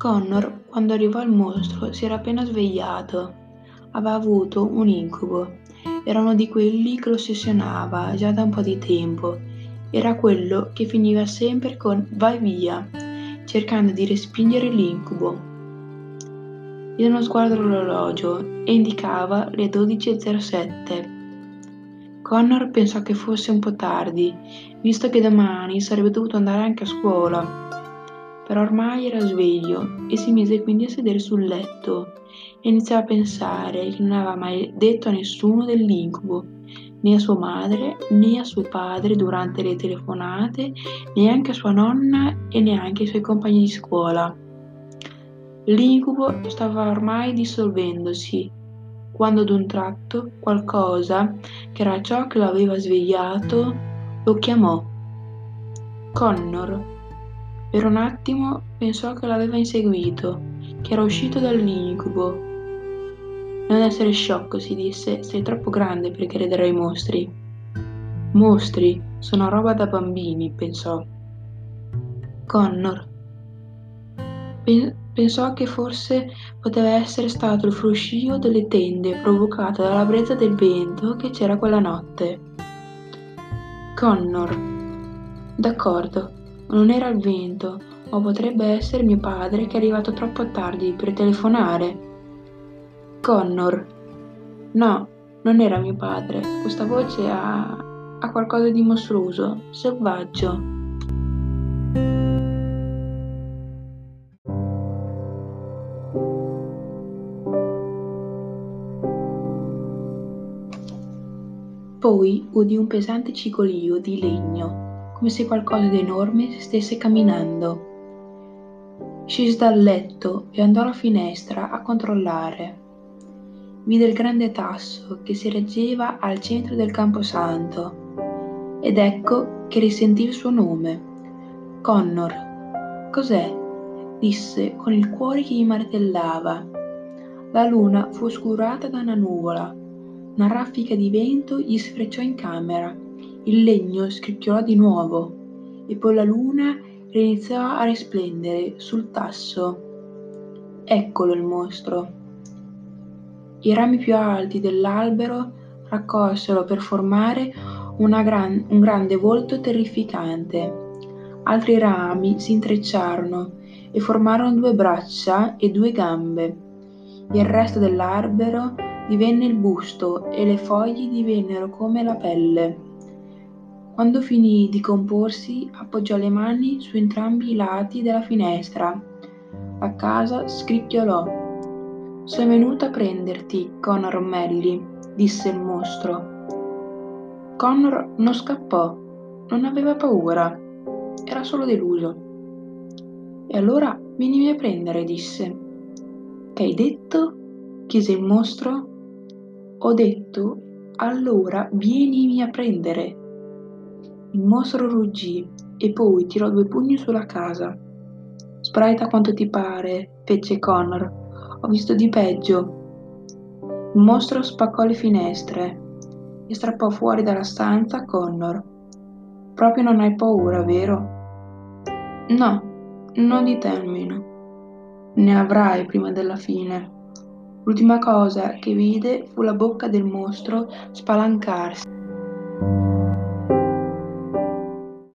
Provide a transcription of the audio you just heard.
Connor, quando arrivò il mostro, si era appena svegliato. Aveva avuto un incubo. Era uno di quelli che lo ossessionava già da un po' di tempo. Era quello che finiva sempre con vai via, cercando di respingere l'incubo. Diede uno sguardo all'orologio e indicava le 12.07. Connor pensò che fosse un po' tardi, visto che domani sarebbe dovuto andare anche a scuola però ormai era sveglio e si mise quindi a sedere sul letto e iniziò a pensare che non aveva mai detto a nessuno dell'incubo, né a sua madre né a suo padre durante le telefonate, neanche a sua nonna e neanche ai suoi compagni di scuola. L'incubo stava ormai dissolvendosi quando ad un tratto qualcosa, che era ciò che lo aveva svegliato, lo chiamò. Connor per un attimo pensò che l'aveva inseguito, che era uscito dall'incubo. Non essere sciocco, si disse, sei troppo grande per credere ai mostri. Mostri, sono roba da bambini, pensò. Connor. pensò che forse poteva essere stato il fruscio delle tende provocato dalla brezza del vento che c'era quella notte. Connor. D'accordo, non era il vento, o potrebbe essere mio padre che è arrivato troppo tardi per telefonare. Connor. No, non era mio padre. Questa voce ha, ha qualcosa di mostruoso, selvaggio. Poi udì un pesante cigolio di legno come se qualcosa di enorme stesse camminando. Scese dal letto e andò alla finestra a controllare. Vide il grande tasso che si reggeva al centro del camposanto ed ecco che risentì il suo nome. Connor. Cos'è? disse con il cuore che gli martellava. La luna fu oscurata da una nuvola. Una raffica di vento gli sfrecciò in camera il legno scricchiolò di nuovo e poi la luna riniziò a risplendere sul tasso. Eccolo il mostro. I rami più alti dell'albero raccolsero per formare gran, un grande volto terrificante. Altri rami si intrecciarono e formarono due braccia e due gambe. Il resto dell'albero divenne il busto e le foglie divennero come la pelle. Quando finì di comporsi, appoggiò le mani su entrambi i lati della finestra. La casa scricchiolò. Sono venuto a prenderti, Connor O'Malley, disse il mostro. Connor non scappò, non aveva paura, era solo deluso. E allora vienimi a prendere, disse. Che hai detto? chiese il mostro. Ho detto, allora vienimi a prendere. Il mostro ruggì e poi tirò due pugni sulla casa. Sprita quanto ti pare, fece Connor. Ho visto di peggio. Il mostro spaccò le finestre e strappò fuori dalla stanza Connor. Proprio non hai paura, vero? No, non di termino. Ne avrai prima della fine. L'ultima cosa che vide fu la bocca del mostro spalancarsi